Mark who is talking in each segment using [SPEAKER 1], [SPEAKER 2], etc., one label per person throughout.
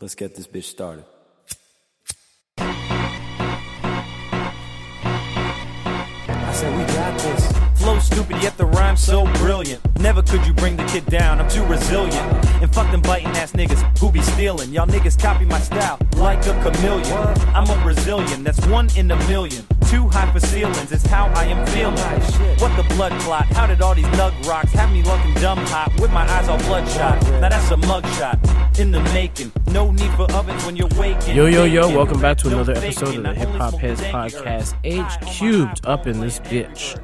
[SPEAKER 1] Let's get this bitch started.
[SPEAKER 2] I said we got this. Flow stupid, yet the rhyme so brilliant. Never could you bring the kid down, I'm too resilient. And fuck them biting ass niggas who be stealing. Y'all niggas copy my style like a chameleon. I'm a Brazilian, that's one in a million. Too high for ceilings, it's how I am feeling. What the blood clot? How did all these nug rocks have me looking dumb hot with my eyes all bloodshot? Now that's a mugshot in the making. No need for ovens when you're waking.
[SPEAKER 3] Yo, yo, yo, welcome back to another episode of the Hip Hop
[SPEAKER 2] smoke
[SPEAKER 3] Heads Podcast. H cubed up in this bitch.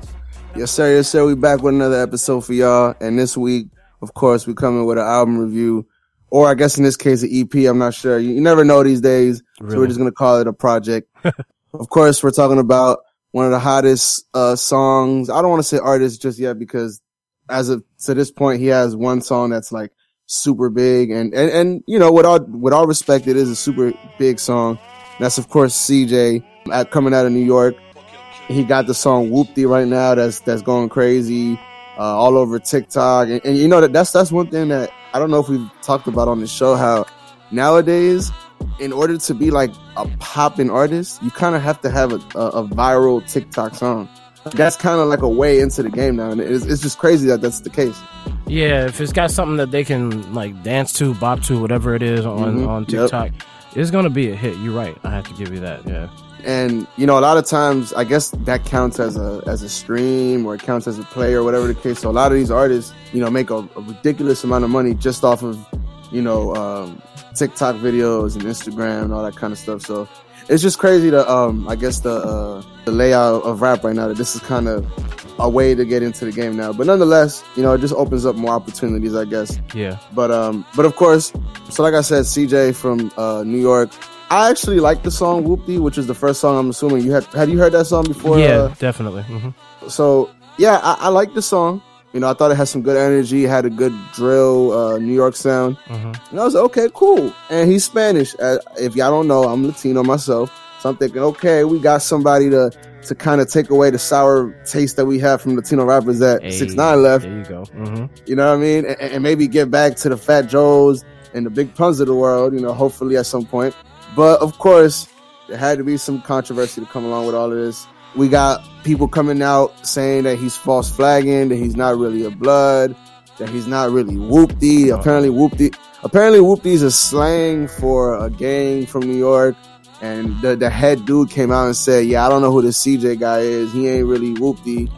[SPEAKER 4] Yes, sir. Yes, sir. We back with another episode for y'all. And this week, of course, we coming with an album review, or I guess in this case, an EP. I'm not sure. You, you never know these days, so we're just gonna call it a project. of course, we're talking about one of the hottest uh songs. I don't want to say artist just yet because as of to this point, he has one song that's like super big, and and and you know, with all with all respect, it is a super big song. That's of course CJ at, coming out of New York. He got the song "Whoopty" right now. That's that's going crazy uh, all over TikTok, and, and you know that that's that's one thing that I don't know if we've talked about on the show. How nowadays, in order to be like a popping artist, you kind of have to have a, a, a viral TikTok song. That's kind of like a way into the game now, and it's, it's just crazy that that's the case.
[SPEAKER 3] Yeah, if it's got something that they can like dance to, bop to, whatever it is on
[SPEAKER 4] Mhm.
[SPEAKER 3] on
[SPEAKER 4] Yep.
[SPEAKER 3] TikTok, it's gonna be a hit. You're right. I have to give you that. Yeah.
[SPEAKER 4] and you know a lot of times i guess that counts as a as a stream or it counts as a play or whatever the case so a lot of these artists you know make a, a ridiculous amount of money just off of you know um tiktok videos and instagram and all that kind of stuff so it's just crazy to um i guess the uh the layout of rap right now that this is kind of a way to get into the game now but nonetheless you know it just opens up more opportunities i guess
[SPEAKER 3] Yeah.
[SPEAKER 4] but um, but of course, so like I said, CJ from uh, New York. I actually like the song "Whoopty," which is the first song I'm assuming you had. Had you heard that song before?
[SPEAKER 3] yeah,
[SPEAKER 4] uh,
[SPEAKER 3] definitely. hmm
[SPEAKER 4] so yeah, I, I like the song. You know, I thought it had some good energy, had a good drill, uh, New York sound,
[SPEAKER 3] hmm
[SPEAKER 4] and I was like, okay, cool. And he's Spanish. Uh, if y'all don't know, I'm Latino myself, so I'm thinking, okay, we got somebody to to kind of take away the sour taste that we have from Latino rappers that Six Nine left.
[SPEAKER 3] There you go. hmm
[SPEAKER 4] You know what I mean? And, and maybe get back to the Fat Joes and the Big Puns of the world, you know, hopefully at some point. But of course, there had to be some controversy to come along with all of this. We got people coming out saying that he's false flagging, that he's not really a blood, that he's not really whoopty. Apparently whoopty apparently whoopty is a slang for a gang from New York. And the, the head dude came out and said, Yeah, I don't know who this CJ guy is. He ain't really whoopty.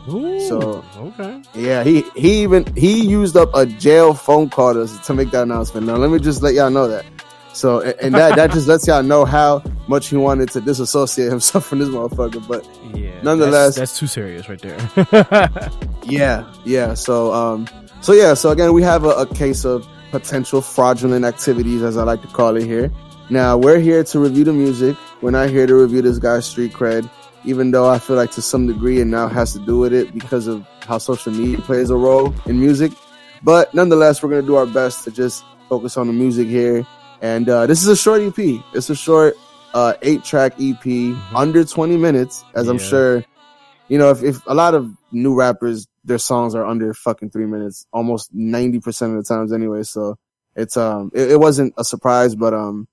[SPEAKER 4] So-
[SPEAKER 3] okay.
[SPEAKER 4] Yeah, he he even he used up a jail phone call to, to make that announcement. Now let me just let y'all know that. So and, and that that just lets y'all know how much he wanted to disassociate himself from this motherfucker. But
[SPEAKER 3] Yeah.
[SPEAKER 4] Nonetheless-
[SPEAKER 3] that's, that's too serious right there.
[SPEAKER 4] yeah, yeah. So um, so yeah. So again, we have a, a case of potential fraudulent activities, as I like to call it here. Now we're here to review the music. We're not here to review this guy's street cred, even though I feel like to some degree it now has to do with it because of how social media plays a role in music. But nonetheless, we're gonna do our best to just focus on the music here. And uh, this is a short EP. It's a short uh, eight-track EP, under 20 minutes, as I'm sure. You know, if, if a lot of new rappers, their songs are under fucking three minutes, almost 90% of the times anyway. So it's um, it, it wasn't a surprise, but um,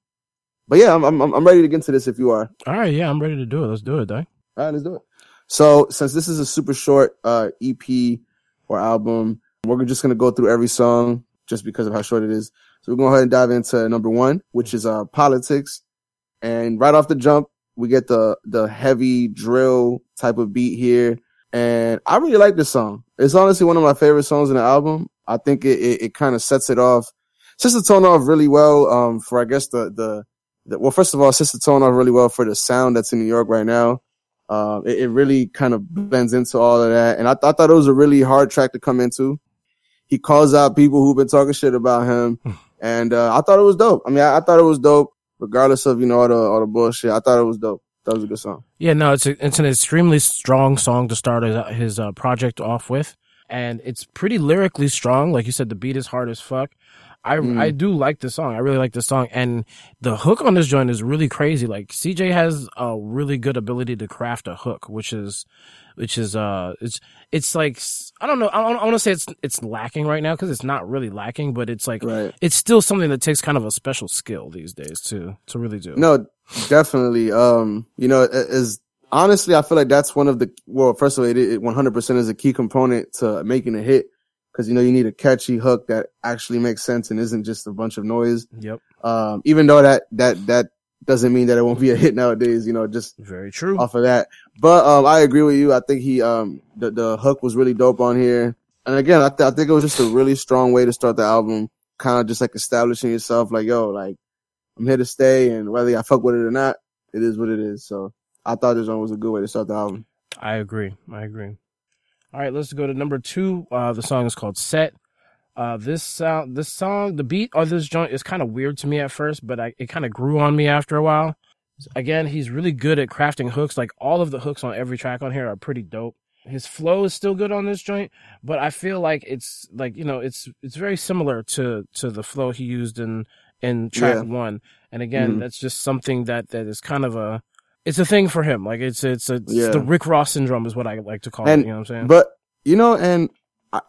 [SPEAKER 4] but yeah, I'm I'm I'm ready to get into this if you are.
[SPEAKER 3] All right. Yeah, I'm ready to do it. Let's do it, Dai.
[SPEAKER 4] All right, let's do it. So since this is a super short uh EP or album, we're just gonna go through every song just because of how short it is. So we're going to go ahead and dive into number one, which is uh politics. And right off the jump, we get the the heavy drill type of beat here. And I really like this song. It's honestly one of my favorite songs in the album. I think it it, it kind of sets it off, sets the tone off really well. Um, for I guess the the, the well, first of all, sets the tone off really well for the sound that's in New York right now. Uh, it, it really kind of blends into all of that. And I, th- I thought it was a really hard track to come into. He calls out people who've been talking shit about him. and, uh, I thought it was dope. I mean, I, I thought it was dope, regardless of, you know, all the, all the bullshit. I thought it was dope. That was a good song.
[SPEAKER 3] Yeah, no, it's a, it's an extremely strong song to start his, his uh, project off with, and it's pretty lyrically strong. Like you said, the beat is hard as fuck. I
[SPEAKER 4] Mm.
[SPEAKER 3] I do like this song. I really like this song, and the hook on this joint is really crazy. Like CJ has a really good ability to craft a hook, which is, which is uh, it's it's like I don't know. I I want to say it's it's lacking right now because it's not really lacking, but it's like
[SPEAKER 4] Right.
[SPEAKER 3] it's still something that takes kind of a special skill these days to to really do.
[SPEAKER 4] No, definitely. Um, you know, as honestly, I feel like that's one of the well, first of all, it, it 100% is a key component to making a hit because you know you need a catchy hook that actually makes sense and isn't just a bunch of noise.
[SPEAKER 3] Yep,
[SPEAKER 4] Um, even though that that that doesn't mean that it won't be a hit nowadays. You know, just
[SPEAKER 3] very true.
[SPEAKER 4] off of that. But um, I agree with you. I think he um the the hook was really dope on here. And again, I, th- I think it was just a really strong way to start the album. Kind of just like establishing yourself, like yo, like I'm here to stay, and whether I fuck with it or not, it is what it is. So I thought this one was a good way to start the album.
[SPEAKER 3] I agree. I agree. All right, let's go to number two. Uh, the song is called "Set." Uh, this sound, this song, the beat of this joint is kind of weird to me at first, but I, it kind of grew on me after a while. Again, he's really good at crafting hooks. Like all of the hooks on every track on here are pretty dope. His flow is still good on this joint, but I feel like it's like you know it's it's very similar to to the flow he used in in track
[SPEAKER 4] Yeah.
[SPEAKER 3] one. And again,
[SPEAKER 4] Mhm.
[SPEAKER 3] that's just something that that is kind of a it's a thing for him. Like it's it's, it's
[SPEAKER 4] Yeah.
[SPEAKER 3] the Rick Ross syndrome is what I like to call
[SPEAKER 4] And-
[SPEAKER 3] it. You know what I'm saying?
[SPEAKER 4] But you know, and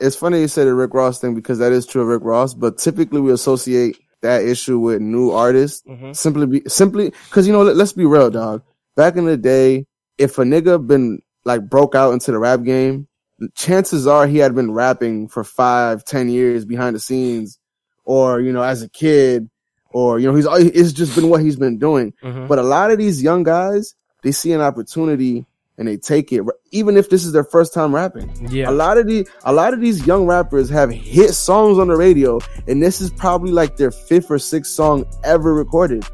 [SPEAKER 4] it's funny you said the Rick Ross thing because that is true of Rick Ross. But typically we associate that issue with new artists
[SPEAKER 3] hmm
[SPEAKER 4] simply be simply because you know let, let's be real dog back in the day if a nigga been like broke out into the rap game chances are he had been rapping for five ten years behind the scenes or you know as a kid or you know he's all it's just been what he's been doing
[SPEAKER 3] hmm
[SPEAKER 4] but a lot of these young guys they see an opportunity and they take it even if this is their first time rapping
[SPEAKER 3] Yeah.
[SPEAKER 4] a lot of the a lot of these young rappers have hit songs on the radio, and this is probably like their fifth or sixth song ever recorded.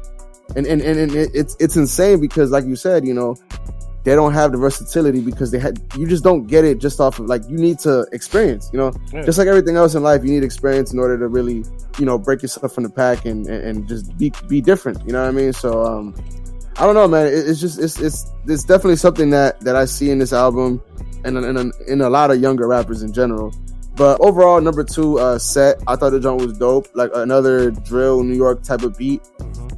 [SPEAKER 4] And and, and, and it- it's it's insane because like you said, you know, they don't have the versatility because they had you just don't get it just off of like you need to experience, you know.
[SPEAKER 3] Yeah.
[SPEAKER 4] Just like everything else in life, you need experience in order to really, you know, break yourself from the pack and, and, and just be be different. You know what I mean? So um I don't know, man. It, it's just it's it's it's definitely something that that I see in this album and in, in, in a lot of younger rappers in general. But overall, number two uh, set, I thought the joint was dope. Like another drill New York type of beat.
[SPEAKER 3] Mhm.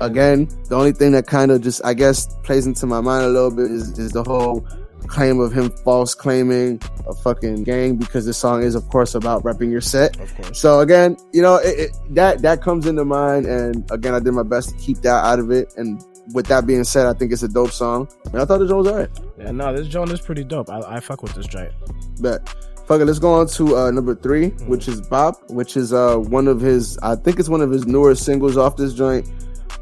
[SPEAKER 4] Again, the only thing that kind of just I guess plays into my mind a little bit is, is the whole claim of him false claiming a fucking gang because this song is of course about repping your set. So again, you know, it, it, that that comes into mind, and again, I did my best to keep that out of it. And with that being said, I think it's a dope song, and I thought the joint was alright.
[SPEAKER 3] Yeah, no, this joint is pretty dope. I, I fuck with this joint.
[SPEAKER 4] But fuck it, let's go on to uh, number three, which is Bop, which is uh one of his, I think it's one of his newer singles off this joint,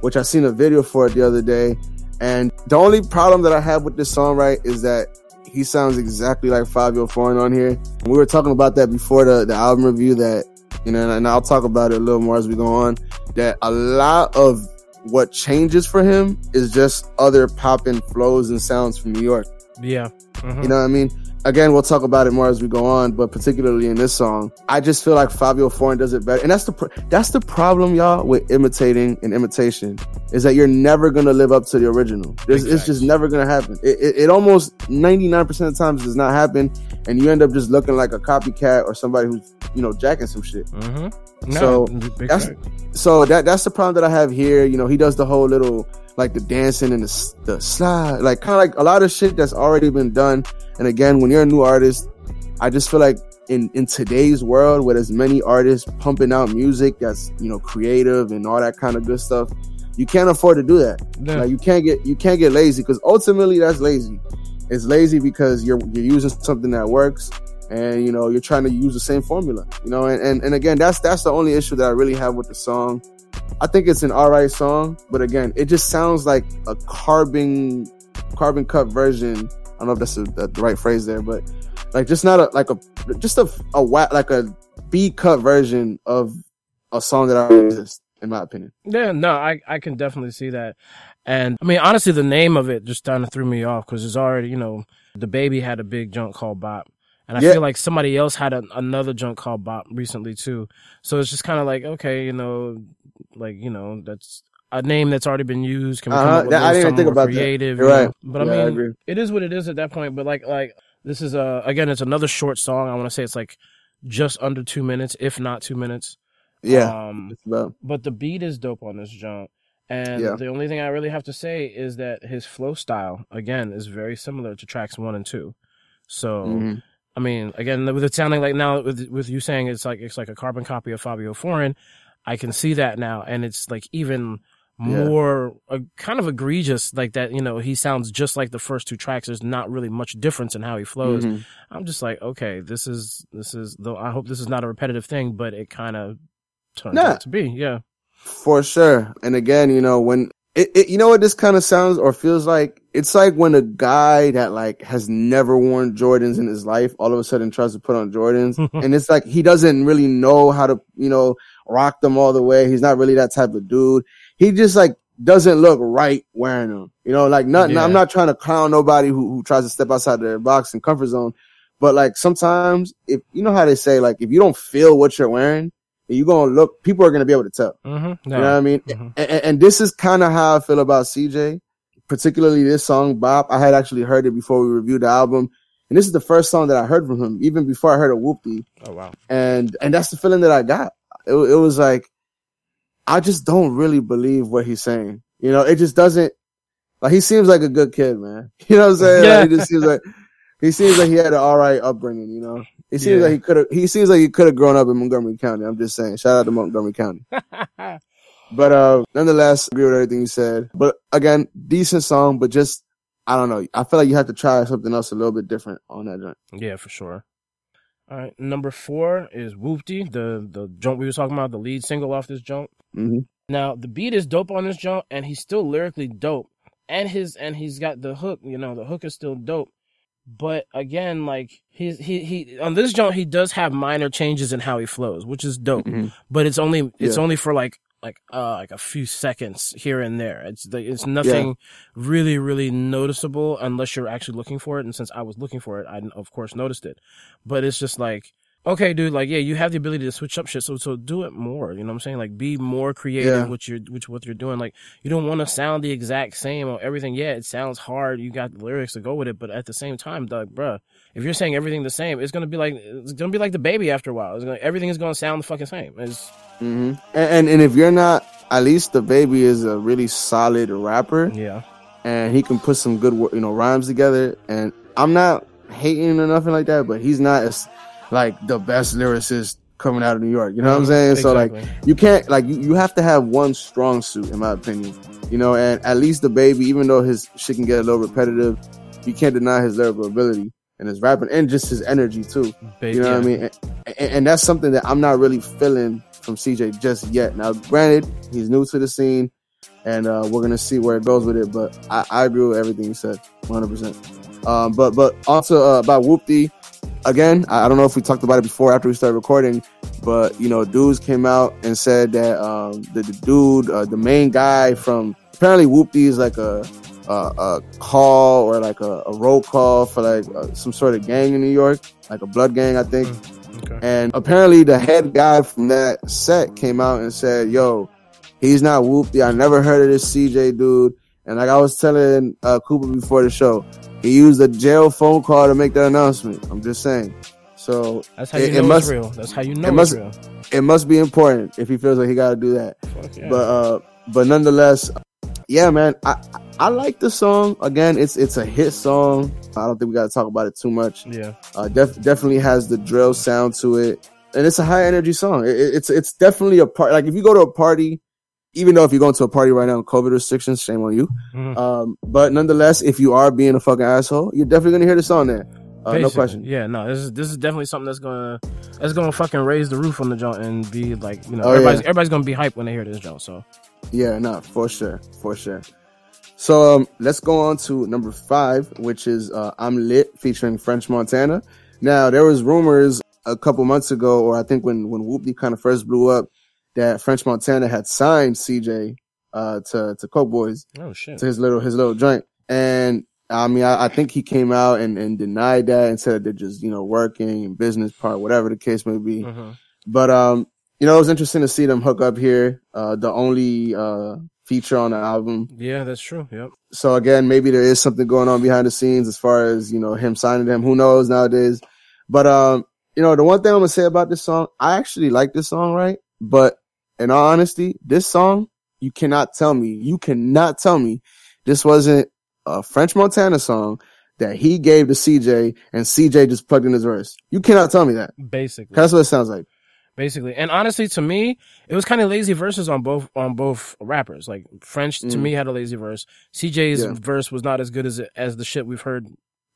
[SPEAKER 4] which I seen a video for it the other day. And the only problem that I have with this song, right, is that he sounds exactly like Fabio Foreign on here. And we were talking about that before the, the album review that, you know, and I'll talk about it a little more as we go on, that a lot of what changes for him is just other popping flows and sounds from New York.
[SPEAKER 3] Yeah. Mhm.
[SPEAKER 4] You know what I mean? Again, we'll talk about it more as we go on, but particularly in this song, I just feel like Fabio Foreign does it better. And that's the pr- that's the problem, y'all, with imitating and imitation is that you're never gonna live up to the original. It's, it's just never gonna happen. It, it, it almost 99% of the times does not happen, and you end up just looking like a copycat or somebody who's you know jacking some shit.
[SPEAKER 3] Mhm. No,
[SPEAKER 4] So, that's-
[SPEAKER 3] fact.
[SPEAKER 4] So that that's the problem that I have here. You know, he does the whole little like the dancing and the the slide, like kind of like a lot of shit that's already been done. And again, when you're a new artist, I just feel like in in today's world, with as many artists pumping out music that's you know creative and all that kind of good stuff, you can't afford to do that.
[SPEAKER 3] Yeah.
[SPEAKER 4] Like you can't get you can't get lazy because ultimately that's lazy. It's lazy because you're you're using something that works and you know you're trying to use the same formula. You know, and, and, and again that's that's the only issue that I really have with the song. I think it's an alright song, but again, it just sounds like a carbon carbon cut version. I don't know if that's a, the right phrase there, but like just not a like a just a a like a B cut version of a song that already exists, in my opinion.
[SPEAKER 3] Yeah, no, I, I can definitely see that. And I mean, honestly, the name of it just kind of threw me off because it's already, you know, DaBaby had a big junk called Bop. And I
[SPEAKER 4] Yeah.
[SPEAKER 3] feel like somebody else had a, another junk called Bop recently too. So it's just kind of like, okay, you know, like, you know, that's a name that's already been used. Can come
[SPEAKER 4] Uh-huh. That- I didn't even think about that.
[SPEAKER 3] creative?
[SPEAKER 4] You're right.
[SPEAKER 3] know? But
[SPEAKER 4] Yeah, I
[SPEAKER 3] I mean,
[SPEAKER 4] agree.
[SPEAKER 3] it is what it is at that point. But like, like this is a, again, it's another short song. I want to say it's like just under two minutes, if not two minutes.
[SPEAKER 4] Yeah.
[SPEAKER 3] Um, but the beat is dope on this joint. And
[SPEAKER 4] Yeah.
[SPEAKER 3] the only thing I really have to say is that his flow style, again, is very similar to tracks one and two. So,
[SPEAKER 4] Mhm.
[SPEAKER 3] I mean, again, with it sounding like now, with with you saying it's like it's like a carbon copy of Fabio Foreign, I can see that now, and it's like even
[SPEAKER 4] Yeah.
[SPEAKER 3] more uh, kind of egregious, like that. You know, he sounds just like the first two tracks. There's not really much difference in how he flows.
[SPEAKER 4] Mhm.
[SPEAKER 3] I'm just like, okay, this is this is though. I hope this is not a repetitive thing, but it kind of turns
[SPEAKER 4] Nah.
[SPEAKER 3] out to be. Yeah.
[SPEAKER 4] For sure. And again, you know, when it, it you know what this kind of sounds or feels like? It's like when a guy that like has never worn Jordans in his life all of a sudden tries to put on Jordans. and it's like he doesn't really know how to, you know, rock them all the way. He's not really that type of dude. He just like doesn't look right wearing them. You know, like nothing.
[SPEAKER 3] Yeah.
[SPEAKER 4] I'm not trying to clown nobody who, who tries to step outside their box and comfort zone. But like sometimes if you know how they say, like if you don't feel what you're wearing, you're going to look, people are going to be able to tell.
[SPEAKER 3] Mm-hmm.
[SPEAKER 4] You know what I mean?
[SPEAKER 3] Mhm.
[SPEAKER 4] And, and this is kind of how I feel about CJ, particularly this song, Bop. I had actually heard it before we reviewed the album. And this is the first song that I heard from him, even before I heard a Whoopty.
[SPEAKER 3] Oh wow.
[SPEAKER 4] And, and that's the feeling that I got. It, it was like, I just don't really believe what he's saying. You know, it just doesn't, like, he seems like a good kid, man. You know what I'm saying?
[SPEAKER 3] Yeah.
[SPEAKER 4] Like, he just seems like, he seems like he had an alright upbringing, you know? He seems
[SPEAKER 3] Yeah.
[SPEAKER 4] like he could have, he seems like he could have grown up in Montgomery County. I'm just saying. Shout out to Montgomery County. But uh nonetheless, agree with everything you said. But again, decent song, but just I don't know. I feel like you have to try something else a little bit different on that joint.
[SPEAKER 3] yeah, for sure. All right, number four is Whoopty, the the joint we were talking about, the lead single off this joint.
[SPEAKER 4] hmm
[SPEAKER 3] Now the beat is dope on this joint, and he's still lyrically dope, and his and he's got the hook. You know, the hook is still dope. But again, like he's he he on this joint, he does have minor changes in how he flows, which is dope.
[SPEAKER 4] Mhm.
[SPEAKER 3] But it's only it's
[SPEAKER 4] Yeah.
[SPEAKER 3] only for like like uh like a few seconds here and there. It's the, it's nothing really really noticeable unless you're actually looking for it. And since I was looking for it, I of course noticed it. But it's just like okay, dude, like yeah, you have the ability to switch up shit, so so do it more. You know what I'm saying? Like be more creative
[SPEAKER 4] Yeah.
[SPEAKER 3] with your with what you're doing. Like you don't want to sound the exact same on everything. Yeah, it sounds hard. You got the lyrics to go with it, but at the same time, Doug, bruh, if you're saying everything the same, it's gonna be like it's gonna be like DaBaby after a while. It's gonna, everything is gonna sound the fucking same. It's
[SPEAKER 4] hmm And, and and if you're not, at least DaBaby is a really solid rapper,
[SPEAKER 3] yeah,
[SPEAKER 4] and he can put some good you know rhymes together. And I'm not hating or nothing like that, but he's not as like the best lyricist coming out of New York. You know what I'm saying? So like you can't like you, you have to have one strong suit in my opinion you know and at least DaBaby even though his shit can get a little repetitive you can't deny his lyrical ability and his rapping and just his energy too.
[SPEAKER 3] Ba-
[SPEAKER 4] you know what i mean? And, and, and that's something that i'm not really feeling from cj just yet. Now granted he's new to the scene and uh, we're gonna see where it goes with it but i, I agree with everything you said 100% um, but but also uh, about whoopty again I, I don't know if we talked about it before after we started recording but you know, dudes came out and said that um, the, the dude, uh, the main guy from apparently Whoopty is like a a, a call or like a, a roll call for like uh, some sort of gang in New York, like a blood gang, I think.
[SPEAKER 3] Okay.
[SPEAKER 4] And apparently, the head guy from that set came out and said, "Yo, he's not Whoopty. I never heard of this CJ dude." And like I was telling uh, Cooper before the show, he used a jail phone call to make that announcement. I'm just saying. So
[SPEAKER 3] That's how you
[SPEAKER 4] it- it
[SPEAKER 3] know
[SPEAKER 4] must-
[SPEAKER 3] it's real. That's how you know
[SPEAKER 4] it must-
[SPEAKER 3] it's real.
[SPEAKER 4] it must be important if he feels like he got to do that.
[SPEAKER 3] Yeah.
[SPEAKER 4] But uh, but nonetheless, yeah, man, I I like the song. Again, it's it's a hit song. I don't think we got to talk about it too much.
[SPEAKER 3] yeah,
[SPEAKER 4] Uh, def- definitely has the drill sound to it, and it's a high energy song. It, it- it's it's definitely a part. Like if you go to a party, even though if you're going to a party right now, COVID restrictions, shame on you.
[SPEAKER 3] Mhm.
[SPEAKER 4] Um, but nonetheless, if you are being a fucking asshole, you're definitely gonna hear the song there. Uh, no question.
[SPEAKER 3] Yeah, no, this is this is definitely something that's gonna that's gonna fucking raise the roof on the joint and be like, you know,
[SPEAKER 4] Oh,
[SPEAKER 3] everybody's
[SPEAKER 4] yeah.
[SPEAKER 3] everybody's gonna be hyped when they hear this joint. So
[SPEAKER 4] Yeah, no, for sure, for sure. So um, let's go on to number five, which is uh, "I'm Lit" featuring French Montana. Now there was rumors a couple months ago, or I think when when Whoopty kind of first blew up, that French Montana had signed CJ uh, to to Coke Boys
[SPEAKER 3] oh shit,
[SPEAKER 4] to his little his little joint, and I mean I, I think he came out and, and denied that and said that they're just you know working and business part, whatever the case may be.
[SPEAKER 3] Mhm.
[SPEAKER 4] But um, you know, it was interesting to see them hook up here. Uh, the only uh feature on the album.
[SPEAKER 3] yeah, that's true. Yep.
[SPEAKER 4] So again, maybe there is something going on behind the scenes as far as you know him signing them. Who knows nowadays? But um, you know, the one thing I'm gonna say about this song, I actually like this song, right? But in all honesty, this song, you cannot tell me, you cannot tell me this wasn't a French Montana song that he gave to CJ and CJ just plugged in his verse. You cannot tell me that.
[SPEAKER 3] Basically,
[SPEAKER 4] That's what it sounds like.
[SPEAKER 3] Basically, and honestly, to me, it was kind of lazy verses on both on both rappers. Like French to
[SPEAKER 4] Mm.
[SPEAKER 3] me had a lazy verse. CJ's
[SPEAKER 4] Yeah.
[SPEAKER 3] verse was not as good as as the shit we've heard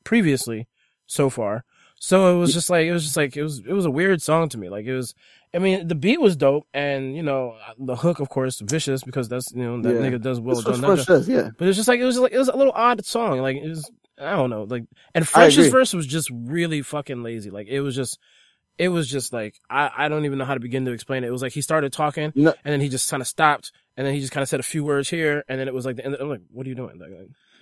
[SPEAKER 3] previously so far. So it was just like it was just like it was it was a weird song to me. Like it was. I mean, the beat was dope, and you know the hook, of course, vicious because that's you know that
[SPEAKER 4] Yeah.
[SPEAKER 3] nigga does well done.
[SPEAKER 4] French does, yeah.
[SPEAKER 3] But it's just like it was like it was a little odd song. Like it was I don't know. Like and French's verse was just really fucking lazy. Like it was just it was just like I, I don't even know how to begin to explain it. It was like he started talking
[SPEAKER 4] know-
[SPEAKER 3] and then he just kind of stopped and then he just kind of said a few words here and then it was like the end. I'm like, what are you doing? Like,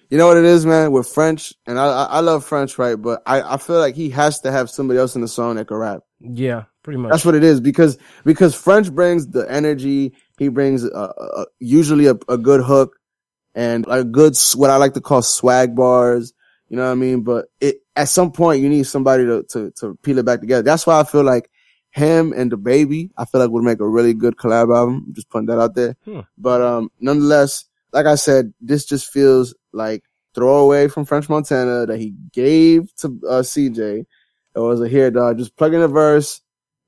[SPEAKER 4] You know what it is, man, with French, and I, I, I love French, right? But I, I feel like he has to have somebody else in the song that can rap.
[SPEAKER 3] yeah, pretty much.
[SPEAKER 4] That's what it is because because French brings the energy. He brings uh, uh, usually a, a good hook and a good what I like to call swag bars. You know what I mean? But it at some point you need somebody to to to peel it back together. That's why I feel like him and DaBaby I feel like would make a really good collab album. I'm just putting that out there.
[SPEAKER 3] Hmm.
[SPEAKER 4] But um, nonetheless, like I said, this just feels like throwaway from French Montana that he gave to uh, CJ. It was a here, dog. Just plug in a verse,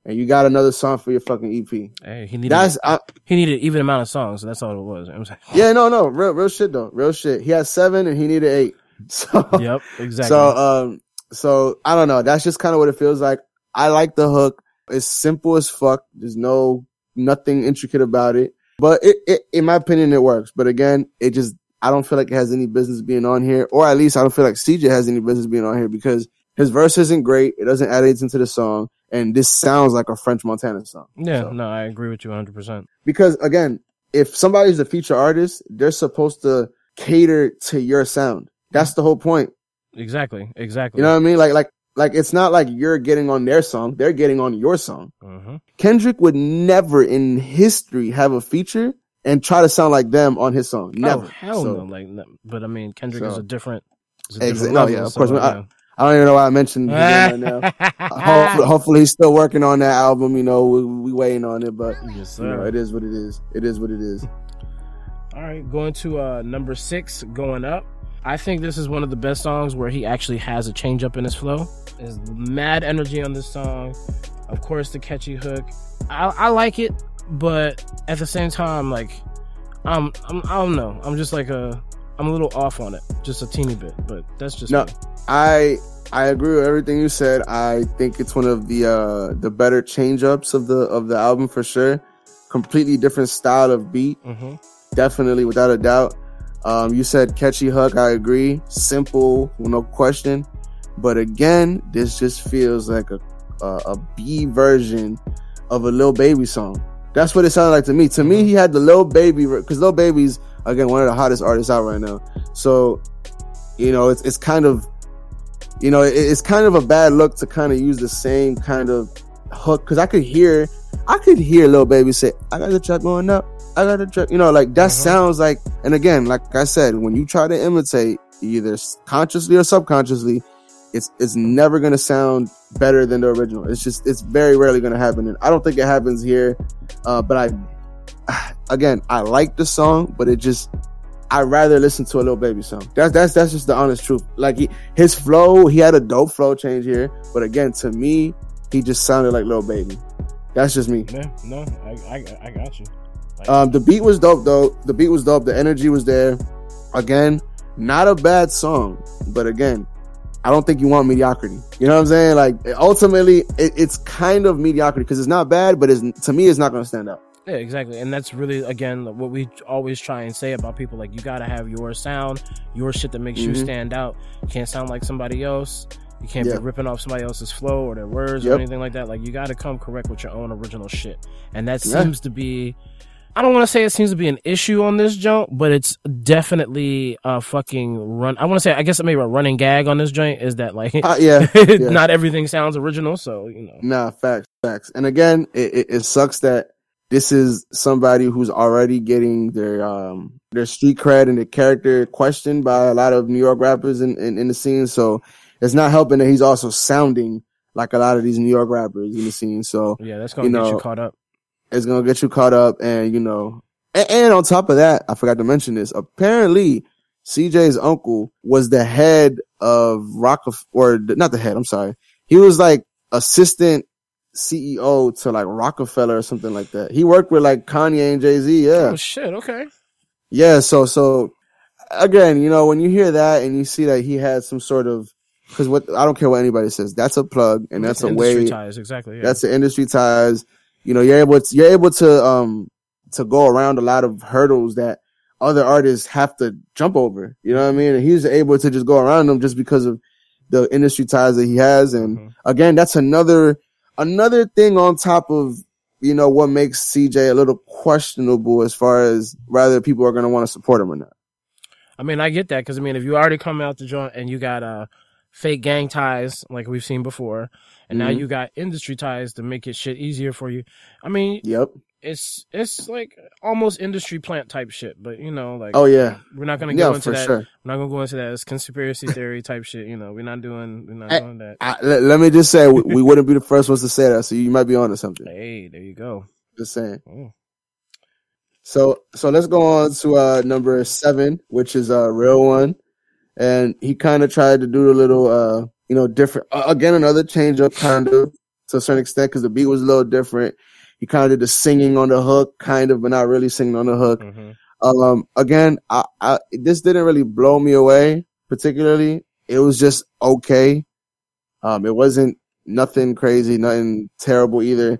[SPEAKER 4] and you got another song for your fucking EP.
[SPEAKER 3] hey, he needed
[SPEAKER 4] That's I,
[SPEAKER 3] he needed even amount of songs. So that's all it was. It was like,
[SPEAKER 4] yeah, no, no, real, real shit though, real shit. He had seven and he needed eight. So,
[SPEAKER 3] yep, exactly.
[SPEAKER 4] so, um, so I don't know. That's just kind of what it feels like. I like the hook. It's simple as fuck. There's no nothing intricate about it, but it, it, in my opinion, it works. But again, it just I don't feel like it has any business being on here, or at least I don't feel like CJ has any business being on here because his verse isn't great. It doesn't add anything to the song, and this sounds like a French Montana song.
[SPEAKER 3] yeah,
[SPEAKER 4] so-
[SPEAKER 3] no, I agree with you 100. percent
[SPEAKER 4] because again, if somebody's a feature artist, they're supposed to cater to your sound. That's the whole point.
[SPEAKER 3] Exactly, exactly.
[SPEAKER 4] You know what I mean? Like, like, like it's not like you're getting on their song; they're getting on your song.
[SPEAKER 3] hmm
[SPEAKER 4] Kendrick would never in history have a feature and try to sound like them on his song. Never.
[SPEAKER 3] Oh hell
[SPEAKER 4] So,
[SPEAKER 3] no! Like, no, but I mean, Kendrick is a different. is a different
[SPEAKER 4] no,
[SPEAKER 3] level,
[SPEAKER 4] yeah, of
[SPEAKER 3] so,
[SPEAKER 4] course, I-
[SPEAKER 3] yeah.
[SPEAKER 4] I don't even know why I mentioned name right now. Hopefully, hopefully, he's still working on that album. You know, we, we waiting on it, but
[SPEAKER 3] yes,
[SPEAKER 4] you know,
[SPEAKER 3] sir.
[SPEAKER 4] it is what it is. It is what it is.
[SPEAKER 3] All right, going to uh, number six, going up. I think this is one of the best songs where he actually has a change up in his flow. There's mad energy on this song. Of course, the catchy hook. I, I like it, but at the same time, like, I'm, I'm, I don't know. I'm just like a, I'm a little off on it, just a teeny bit. But that's just
[SPEAKER 4] No.
[SPEAKER 3] me.
[SPEAKER 4] I I agree with everything you said. I think it's one of the uh the better change ups of the of the album for sure. Completely different style of beat,
[SPEAKER 3] hmm
[SPEAKER 4] definitely without a doubt. Um, you said catchy hook. I agree. Simple, no question. But again, this just feels like a a, a B version of a Lil Baby song. That's what it sounded like to me. To me, he had the Lil Baby because Lil Baby's again one of the hottest artists out right now. So, you know, it's it's kind of, you know, it, it's kind of a bad look to kind of use the same kind of hook because I could hear, I could hear Lil Baby say, "I got the track going up, I got the track," you know, like that
[SPEAKER 3] Mhm.
[SPEAKER 4] sounds like. And again, like I said, when you try to imitate either consciously or subconsciously, it's it's never gonna sound better than the original. It's just it's very rarely gonna happen, and I don't think it happens here. Uh, but I, again, I like the song, but it just I'd rather listen to a Lil Baby song. That's that's that's just the honest truth. Like he, his flow, he had a dope flow change here, but again, to me, he just sounded like Lil Baby. That's just me.
[SPEAKER 3] Yeah, no, I, I, I got you. Like,
[SPEAKER 4] Um, the beat was dope though. The beat was dope. The energy was there. Again, not a bad song, but again, I don't think you want mediocrity. You know what I'm saying? Like ultimately, it, it's kind of mediocrity because it's not bad, but it's to me, it's not going to stand out.
[SPEAKER 3] Yeah, exactly. And that's really, again, what we always try and say about people. Like, you got to have your sound, your shit that makes you
[SPEAKER 4] Mhm.
[SPEAKER 3] stand out. You can't sound like somebody else. You can't
[SPEAKER 4] Yeah.
[SPEAKER 3] be ripping off somebody else's flow or their words or anything like that. Like, you got to come correct with your own original shit. And that
[SPEAKER 4] Yeah.
[SPEAKER 3] seems to be, I don't want to say it seems to be an issue on this joint, but it's definitely a fucking run. I want to say, I guess maybe a running gag on this joint is that, like,
[SPEAKER 4] Uh, yeah, yeah.
[SPEAKER 3] not everything sounds original. So, you know.
[SPEAKER 4] Nah, facts, facts. And again, it, it, it sucks that this is somebody who's already getting their um their street cred and their character questioned by a lot of New York rappers in, in, in the scene. So it's not helping that he's also sounding like a lot of these New York rappers in the scene. So
[SPEAKER 3] Yeah, that's going to
[SPEAKER 4] You
[SPEAKER 3] get you caught up.
[SPEAKER 4] Is gonna get you caught up, and you know, and, and on top of that, I forgot to mention this. Apparently, CJ's uncle was the head of Roc-A-Fella, or not the head. I'm sorry, he was like assistant CEO to like Roc-A-Fella or something like that. He worked with like Kanye and Jay Z. Yeah.
[SPEAKER 3] Oh shit. Okay.
[SPEAKER 4] Yeah. So, so again, you know, when you hear that and you see that he had some sort of, cause what, I don't care what anybody says, that's a plug and that's, a
[SPEAKER 3] industry
[SPEAKER 4] way,
[SPEAKER 3] ties. Exactly. Yeah.
[SPEAKER 4] that's the industry ties. You know, you're able to, you're able to, um, to go around a lot of hurdles that other artists have to jump over. You know what I mean? And he's able to just go around them just because of the industry ties that he has. And
[SPEAKER 3] Mhm.
[SPEAKER 4] again, that's another, another thing on top of, you know, what makes CJ a little questionable as far as whether people are going to want to support him or not.
[SPEAKER 3] I mean, I get that because I mean, if you already come out the joint and you got uh fake gang ties like we've seen before, and now
[SPEAKER 4] Mhm.
[SPEAKER 3] you got industry ties to make it shit easier for you. I mean,
[SPEAKER 4] Yep.
[SPEAKER 3] it's it's like almost industry plant type shit, but you know, like
[SPEAKER 4] Oh yeah.
[SPEAKER 3] we're not gonna go
[SPEAKER 4] Yeah,
[SPEAKER 3] into that.
[SPEAKER 4] sure.
[SPEAKER 3] We're not gonna go into that. It's conspiracy theory type shit. You know, we're not doing we're not
[SPEAKER 4] Hey,
[SPEAKER 3] doing that.
[SPEAKER 4] I, let, let me just say, we, we wouldn't be the first ones to say that, so you might be on onto something.
[SPEAKER 3] Hey, there you go.
[SPEAKER 4] Just saying.
[SPEAKER 3] Oh.
[SPEAKER 4] So, so let's go on to uh number seven, which is a real one, and he kind of tried to do a little, uh, you know, different. Uh, again, another change up, kind of to a certain extent, because the beat was a little different. He kind of did the singing on the hook, kind of, but not really singing on the hook.
[SPEAKER 3] hmm
[SPEAKER 4] Um, again, I, I, this didn't really blow me away particularly. It was just okay. Um, it wasn't nothing crazy, nothing terrible either.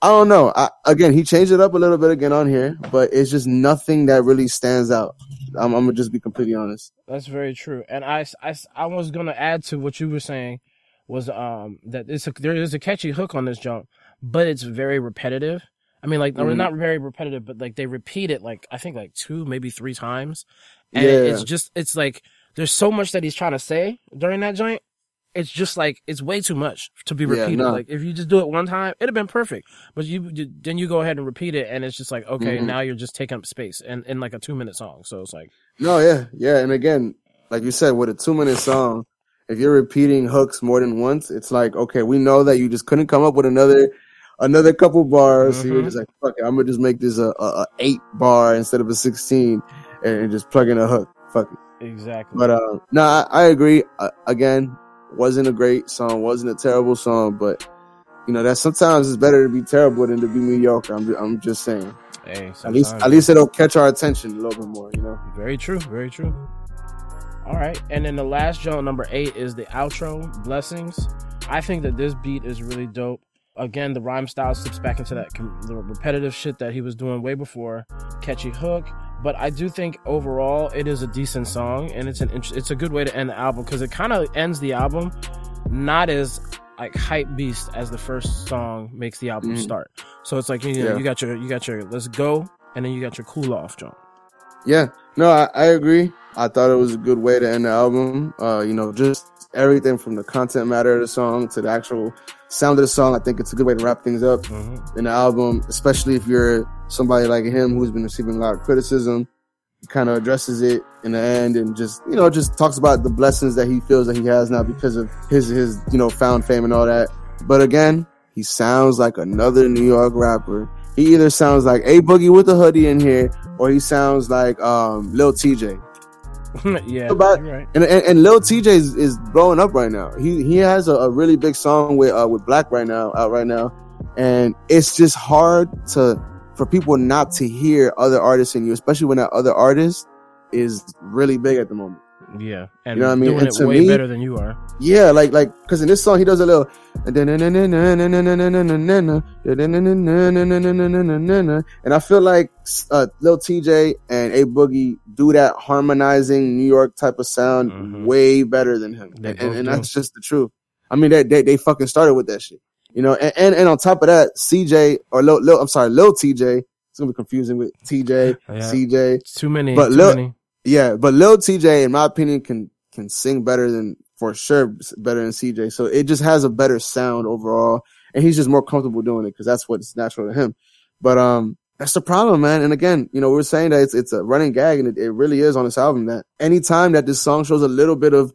[SPEAKER 4] I don't know. I, again, he changed it up a little bit again on here, but it's just nothing that really stands out. I'm, I'm gonna just be completely honest.
[SPEAKER 3] That's very true. And I, I, I was gonna add to what you were saying was um that it's a, there is a catchy hook on this jump, but it's very repetitive. I mean, like
[SPEAKER 4] Mhm.
[SPEAKER 3] not very repetitive, but like they repeat it like I think like two, maybe three times, and
[SPEAKER 4] Yeah.
[SPEAKER 3] it's just it's like there's so much that he's trying to say during that joint. It's just like it's way too much to be
[SPEAKER 4] Yeah,
[SPEAKER 3] repeated.
[SPEAKER 4] no.
[SPEAKER 3] Like if you just do it one time, it'd have been perfect. But you then you go ahead and repeat it, and it's just like okay,
[SPEAKER 4] Mhm.
[SPEAKER 3] now you're just taking up space and in like a two minute song. So it's like
[SPEAKER 4] No, yeah, yeah. And again, like you said, with a two minute song, if you're repeating hooks more than once, it's like, okay, we know that you just couldn't come up with another, another couple bars. So you're
[SPEAKER 3] Mhm.
[SPEAKER 4] just like, fuck it, I'm gonna just make this a, a, a eight bar instead of a 16 and just plug in a hook. Fuck it.
[SPEAKER 3] exactly.
[SPEAKER 4] But, uh, no, I, I agree. Uh, again, wasn't a great song, wasn't a terrible song, but you know, that sometimes it's better to be terrible than to be mediocre. I'm, I'm just saying.
[SPEAKER 3] hey,
[SPEAKER 4] At least, at least it'll catch our attention a little bit more, you know?
[SPEAKER 3] Very true. Very true. All right. And then the last joint, number eight, is the outro, Blessings. I think that this beat is really dope. Again, the rhyme style slips back into that com- the repetitive shit that he was doing way before. Catchy hook. But I do think overall it is a decent song and it's an int- it's a good way to end the album because it kind of ends the album not as like hype beast as the first song makes the album
[SPEAKER 4] Mhm.
[SPEAKER 3] start. So it's like you know
[SPEAKER 4] Yeah.
[SPEAKER 3] you got your you got your let's go and then you got your cool off joint.
[SPEAKER 4] Yeah, no, I, I agree. I thought it was a good way to end the album. Uh, you know, just everything from the content matter of the song to the actual sound of the song. I think it's a good way to wrap things up
[SPEAKER 3] Mm-hmm.
[SPEAKER 4] in the album, especially if you're somebody like him who's been receiving a lot of criticism. He kind of addresses it in the end and just, you know, just talks about the blessings that he feels that he has now because of his, his, you know, found fame and all that. But again, he sounds like another New York rapper. He either sounds like A Boogie wit da Hoodie in here or he sounds like um Lil Tjay.
[SPEAKER 3] yeah,
[SPEAKER 4] About-
[SPEAKER 3] right.
[SPEAKER 4] And, and and Lil Tjay is, is blowing up right now. He he has a, a really big song with uh with 6LACK right now out right now, and it's just hard to for people not to hear other artists in you, especially when that other artist is really big at the moment.
[SPEAKER 3] Yeah, and
[SPEAKER 4] know what I mean?
[SPEAKER 3] doing
[SPEAKER 4] And
[SPEAKER 3] it way
[SPEAKER 4] me-
[SPEAKER 3] better than you are.
[SPEAKER 4] Yeah, like like because in this song he does a little and then I feel like uh, Lil Tjay and A Boogie do that harmonizing New York type of sound
[SPEAKER 3] Mhm.
[SPEAKER 4] way better than him, and, and
[SPEAKER 3] do.
[SPEAKER 4] that's just the truth. I mean, they, they they fucking started with that shit, you know. And and, and on top of that, CJ or Lil, Lil I'm sorry, Lil Tjay. It's gonna be confusing with TJ,
[SPEAKER 3] Yeah.
[SPEAKER 4] CJ.
[SPEAKER 3] It's too many.
[SPEAKER 4] But
[SPEAKER 3] too
[SPEAKER 4] look-
[SPEAKER 3] many.
[SPEAKER 4] Yeah, but Lil Tjay, in my opinion, can can sing better than for sure better than CJ. So it just has a better sound overall, and he's just more comfortable doing it because that's what's natural to him. But um, that's the problem, man. And again, you know, we're saying that it's it's a running gag, and it, it really is on this album that anytime that this song shows a little bit of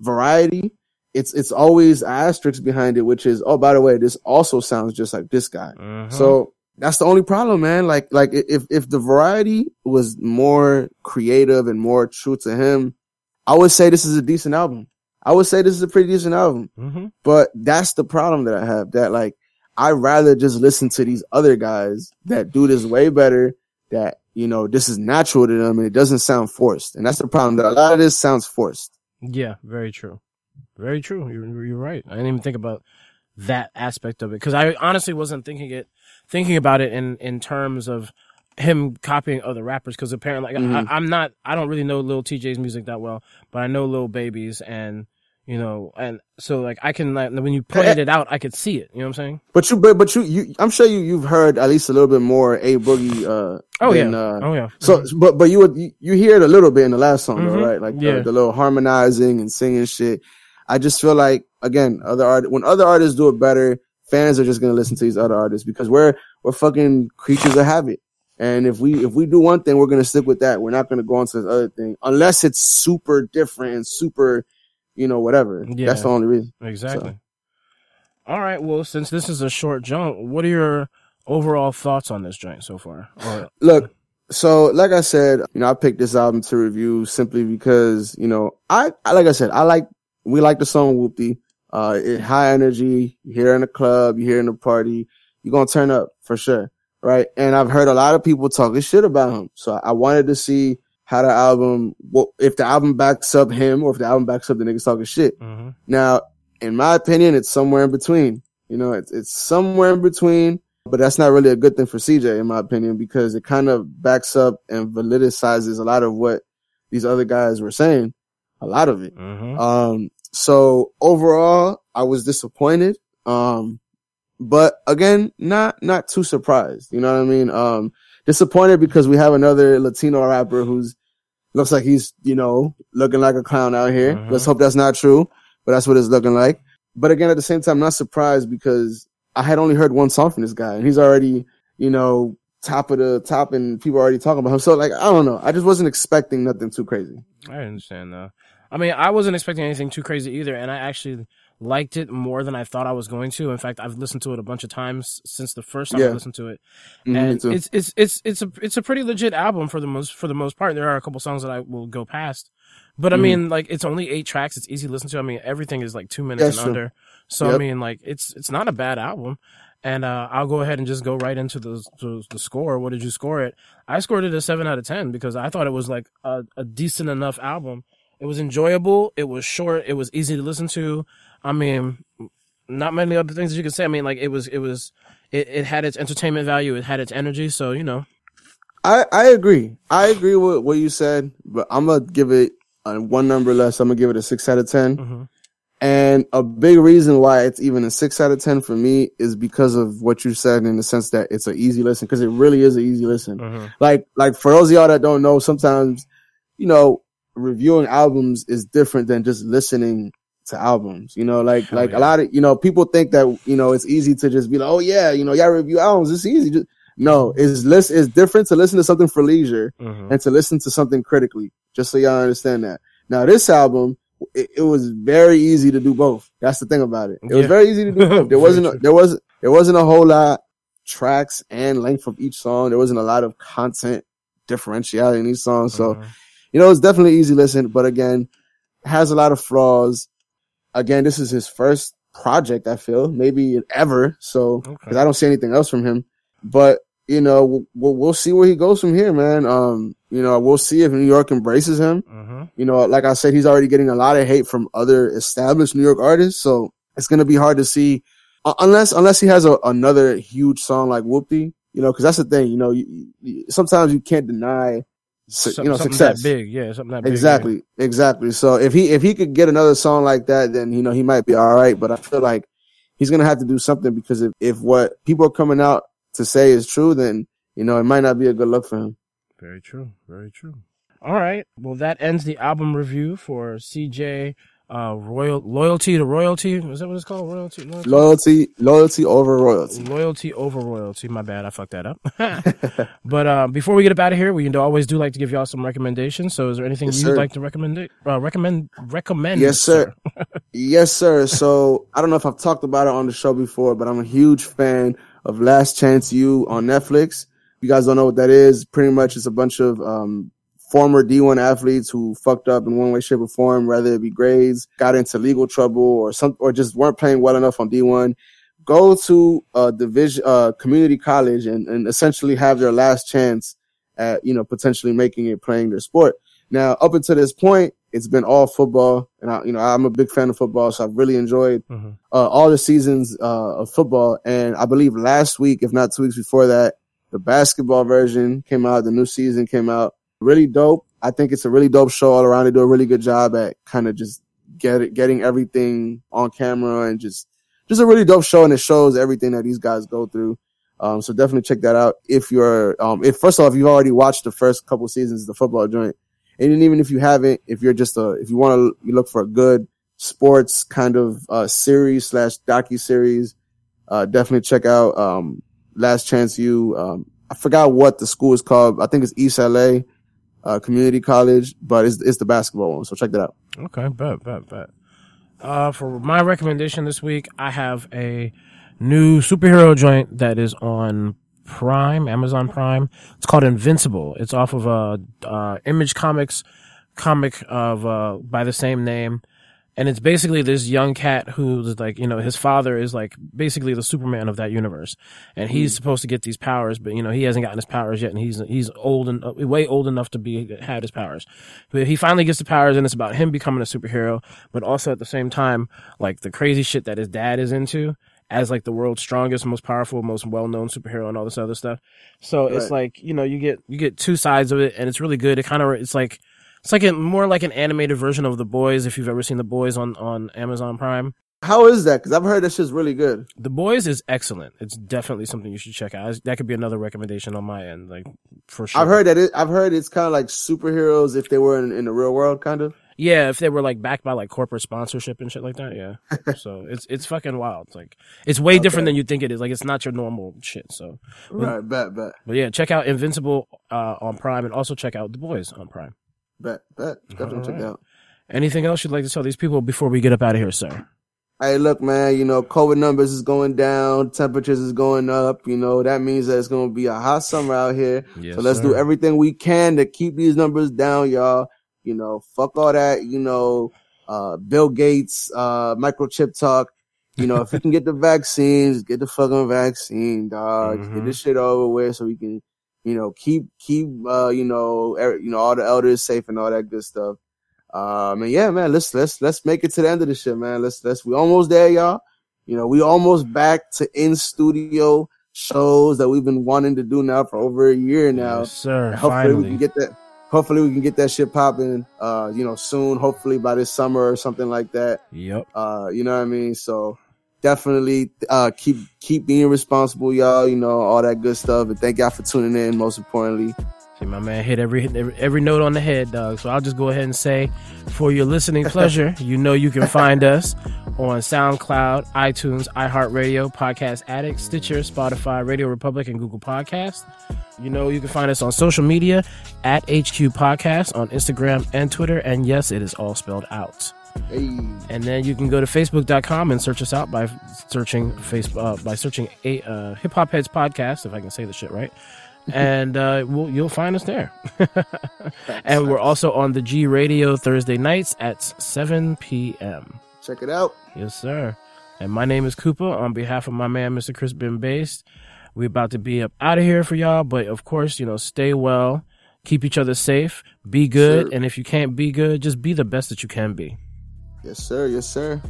[SPEAKER 4] variety, it's it's always asterisks behind it, which is oh by the way, this also sounds just like this guy.
[SPEAKER 3] Mhm.
[SPEAKER 4] So that's the only problem, man. Like, like if, if the variety was more creative and more true to him, I would say this is a decent album. I would say this is a pretty decent album,
[SPEAKER 3] Mm-hmm.
[SPEAKER 4] but that's the problem that I have that like, I rather just listen to these other guys that do this way better, that, you know, this is natural to them and it doesn't sound forced. And that's the problem that a lot of this sounds forced.
[SPEAKER 3] Yeah, very true. Very true. You're you're right. I didn't even think about that aspect of it because I honestly wasn't thinking it thinking about it in in terms of him copying other rappers because apparently like,
[SPEAKER 4] Mhm.
[SPEAKER 3] I, I'm not I don't really know Lil Tjay's music that well, but I know Lil Baby's and you know and so like I can like when you pointed it out I could see it. You know what I'm saying?
[SPEAKER 4] But you, but, but you, you, I'm sure you, you've heard at least a little bit more A Boogie, uh,
[SPEAKER 3] Oh
[SPEAKER 4] than,
[SPEAKER 3] yeah.
[SPEAKER 4] uh,
[SPEAKER 3] oh yeah.
[SPEAKER 4] So, but but you would you, you hear it a little bit in the last song, though,
[SPEAKER 3] Mhm.
[SPEAKER 4] right? Like
[SPEAKER 3] Yeah.
[SPEAKER 4] the, the little harmonizing and singing shit. I just feel like again, other art when other artists do it better, fans are just gonna listen to these other artists because we're we're fucking creatures of habit. And if we if we do one thing, we're gonna stick with that. We're not gonna go on to this other thing unless it's super different and super, you know, whatever.
[SPEAKER 3] Yeah.
[SPEAKER 4] That's the only reason.
[SPEAKER 3] Exactly. All right. Well, since this is a short jump, what are your overall thoughts on this joint so far? Or,
[SPEAKER 4] Look, so like I said, you know, I picked this album to review simply because, you know, I, I like I said, I like we like the song Whoopty. Uh it high energy, you hear it in the club, you hear it in the party, you're gonna turn up for sure. Right. And I've heard a lot of people talking shit about him. So I wanted to see how the album well, if the album backs up him or if the album backs up the niggas talking shit.
[SPEAKER 3] Mhm.
[SPEAKER 4] Now, in my opinion, it's somewhere in between. You know, it's it's somewhere in between, but that's not really a good thing for CJ, in my opinion, because it kind of backs up and validizes a lot of what these other guys were saying. A lot of it.
[SPEAKER 3] Mhm.
[SPEAKER 4] Um, so overall, I was disappointed. Um, but again, not not too surprised. You know what I mean? Um, disappointed because we have another Latino rapper who's looks like he's you know looking like a clown out here.
[SPEAKER 3] Mhm.
[SPEAKER 4] Let's hope that's not true, but that's what it's looking like. But again, at the same time, not surprised because I had only heard one song from this guy, and he's already you know top of the top, and people are already talking about him. So like, I don't know. I just wasn't expecting nothing too crazy.
[SPEAKER 3] I understand though. I mean, I wasn't expecting anything too crazy either, and I actually liked it more than I thought I was going to. In fact, I've listened to it a bunch of times since the first time I listened to it,
[SPEAKER 4] Mhm,
[SPEAKER 3] and it's it's it's it's a it's a pretty legit album for the most for the most part. There are a couple songs that I will go past, but I
[SPEAKER 4] Mhm.
[SPEAKER 3] mean, like it's only eight tracks. It's easy to listen to. I mean, everything is like two minutes
[SPEAKER 4] That's
[SPEAKER 3] and
[SPEAKER 4] true.
[SPEAKER 3] under. So I mean, like it's it's not a bad album. And uh, I'll go ahead and just go right into the, the the score. What did you score it? I scored it a seven out of ten because I thought it was like a, a decent enough album. It was enjoyable. It was short. It was easy to listen to. I mean, not many other things that you can say. I mean, like it was, it was, it, it had its entertainment value. It had its energy. So you know,
[SPEAKER 4] I, I agree. I agree with what you said, but I'm gonna give it uh, one number less. I'm gonna give it a six out of 10
[SPEAKER 3] hmm
[SPEAKER 4] And a big reason why it's even a six out of ten for me is because of what you said in the sense that it's an easy listen. Because it really is an easy listen.
[SPEAKER 3] hmm
[SPEAKER 4] Like like for those of y'all that don't know, sometimes you know reviewing albums is different than just listening to albums. You know, like like
[SPEAKER 3] yeah.
[SPEAKER 4] a lot of you know people think that you know it's easy to just be like, oh yeah, you know, y'all review albums. It's easy. Just, no, it's list. It's different to listen to something for leisure
[SPEAKER 3] hmm
[SPEAKER 4] and to listen to something critically, just so y'all understand that. Now, this album, it, it was very easy to do both. That's the thing about it. It was very easy to do both. There wasn't, a, there was, there wasn't a whole lot tracks and length of each song. There wasn't a lot of content differentiality in these songs. So,
[SPEAKER 3] Mhm.
[SPEAKER 4] You know, it's definitely easy listen, but again, has a lot of flaws. Again, this is his first project, I feel, maybe ever. So,
[SPEAKER 3] Okay.
[SPEAKER 4] because I don't see anything else from him. But you know, we'll, we'll see where he goes from here, man. Um, you know, we'll see if New York embraces him.
[SPEAKER 3] Mhm.
[SPEAKER 4] You know, like I said, he's already getting a lot of hate from other established New York artists, so it's gonna be hard to see uh, unless unless he has a, another huge song like Whoopty. You know, because that's the thing. You know, you, you, sometimes you can't deny,
[SPEAKER 3] Some-
[SPEAKER 4] you know,
[SPEAKER 3] something
[SPEAKER 4] success.
[SPEAKER 3] that big. Yeah, something that big.
[SPEAKER 4] Exactly, exactly. So if he if he could get another song like that, then you know he might be all right. But I feel like he's gonna have to do something because if if what people are coming out to say is true, then you know it might not be a good look for him.
[SPEAKER 3] Very true. Very true. All right. Well, that ends the album review for CJ. Uh, royal loyalty to royalty. Is that what it's called? Royalty. Loyalty.
[SPEAKER 4] Loyalty, loyalty over royalty.
[SPEAKER 3] Loyalty over royalty. My bad. I fucked that up. but uh, before we get up out of here, we always do like to give y'all some recommendations. So, is there anything
[SPEAKER 4] Yes,
[SPEAKER 3] you'd
[SPEAKER 4] sir.
[SPEAKER 3] like to recommend? Uh, recommend? Recommend?
[SPEAKER 4] Yes, sir. yes, sir. So I don't know if I've talked about it on the show before, but I'm a huge fan of Last Chance U on Netflix. If you guys don't know what that is, pretty much it's a bunch of um, former D1 athletes who fucked up in one way, shape, or form, whether it be grades, got into legal trouble, or some, or just weren't playing well enough on D1. Go to a division, uh, community college, and, and essentially have their last chance at you know potentially making it playing their sport. Now, up until this point, it's been all football, and I, you know I'm a big fan of football, so I've really enjoyed
[SPEAKER 3] Mhm.
[SPEAKER 4] uh, all the seasons uh, of football. And I believe last week, if not two weeks before that, the basketball version came out. The new season came out. Really dope. I think it's a really dope show all around. They do a really good job at kind of just get it, getting everything on camera and just just a really dope show, and it shows everything that these guys go through. Um, so definitely check that out if you're um, if first off if you've already watched the first couple seasons of the football joint, and even if you haven't, if you're just a if you want to you look for a good sports kind of uh, series slash docu series, uh, definitely check out um, Last Chance U. Um, I forgot what the school is called. I think it's East LA uh, Community College, but it's it's the basketball one. So check that out.
[SPEAKER 3] Okay, bet, bet, bet. Uh, for my recommendation this week, I have a new superhero joint that is on Prime, Amazon Prime. It's called Invincible. It's off of a uh, Image Comics comic of uh, by the same name, and it's basically this young cat who's like, you know, his father is like basically the Superman of that universe, and he's supposed to get these powers, but you know, he hasn't gotten his powers yet, and he's he's old and uh, way old enough to be had his powers. But he finally gets the powers, and it's about him becoming a superhero, but also at the same time, like the crazy shit that his dad is into as like the world's strongest, most powerful, most well-known superhero, and all this other stuff. So it's like you know, you get you get two sides of it, and it's really good. It kind of it's like it's like a more like an animated version of The Boys, if you've ever seen The Boys on on Amazon Prime.
[SPEAKER 4] How is that? Because I've heard that shit's really good.
[SPEAKER 3] The Boys is excellent. It's definitely something you should check out. That could be another recommendation on my end, like for sure.
[SPEAKER 4] I've heard that it, I've heard it's kind of like superheroes if they were in, in the real world, kind of.
[SPEAKER 3] Yeah, if they were like backed by like corporate sponsorship and shit like that, yeah. so it's it's fucking wild. It's like it's way different than you think it is. Like it's not your normal shit. So,
[SPEAKER 4] Right, bet, bet,
[SPEAKER 3] but yeah, check out Invincible uh, on Prime and also check out The Boys on Prime.
[SPEAKER 4] Bet, bet. Definitely check it
[SPEAKER 3] Alright.
[SPEAKER 4] out.
[SPEAKER 3] Anything else you'd like to tell these people before we get up out of here, sir?
[SPEAKER 4] Hey, look, man, you know, COVID numbers is going down, temperatures is going up. You know, that means that it's going to be a hot summer out here.
[SPEAKER 3] Yes,
[SPEAKER 4] so let's do everything we can to keep these numbers down, y'all. You know, fuck all that, you know, uh, Bill Gates, uh, microchip talk. You know, if we can get the vaccines, get the fucking vaccine, dog. Get
[SPEAKER 3] Mhm.
[SPEAKER 4] this shit over with so we can, you know, keep, keep, uh, you know, er, you know, all the elders safe and all that good stuff. Um, and yeah, man, let's, let's, let's make it to the end of the shit, man. Let's, let's, we almost there, y'all. You know, we almost back to in studio shows that we've been wanting to do now for over a year now.
[SPEAKER 3] Yes, sir.
[SPEAKER 4] Hopefully we can get that. Hopefully we can get that shit popping. Uh, you know, soon. Hopefully by this summer or something like that.
[SPEAKER 3] Yep.
[SPEAKER 4] Uh, you know what I mean. So definitely uh keep keep being responsible, y'all. You know all that good stuff. And thank y'all for tuning in. Most importantly,
[SPEAKER 3] See, my man hit every, every every note on the head, dog. So I'll just go ahead and say, for your listening pleasure, you know you can find us on SoundCloud, iTunes, iHeartRadio, Podcast Addict, Stitcher, Spotify, RadioPublic, and Google Podcast. You know you can find us on social media at HQ Podcast on Instagram and Twitter, and yes, it is all spelled out.
[SPEAKER 4] Hey,
[SPEAKER 3] And then you can go to facebook.com and search us out by searching Facebook uh, by searching a uh, Hip Hop Heads podcast, if I can say the shit right. and uh, we'll, you'll find us there. and we're also on the G Radio Thursday nights at 7 p.m.
[SPEAKER 4] check it out.
[SPEAKER 3] Yes, sir. And my name is Cooper. On behalf of my man, Mr. Chris Ben Based, we're about to be up out of here for y'all. But of course, you know, stay well, keep each other safe, be good,
[SPEAKER 4] Sure.
[SPEAKER 3] and if you can't be good, just be the best that you can be,
[SPEAKER 4] Yes, sir. Yes, sir.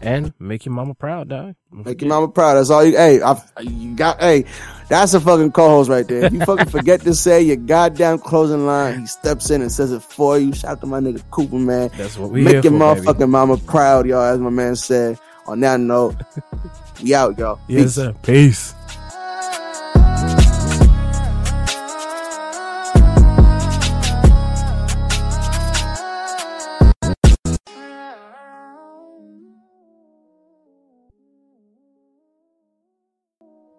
[SPEAKER 3] and make your mama proud, dog. Don't
[SPEAKER 4] Make
[SPEAKER 3] forget.
[SPEAKER 4] your mama proud. That's all you. Hey, I, you got. Hey, that's a fucking co-host right there. If you fucking forget to say your goddamn closing line, he steps in and says it for you. Shout out to my nigga Cooper, man.
[SPEAKER 3] That's what we
[SPEAKER 4] Make your
[SPEAKER 3] for, baby.
[SPEAKER 4] motherfucking mama proud, y'all. As my man said. On that note, we out, y'all.
[SPEAKER 3] Yes, sir. Peace.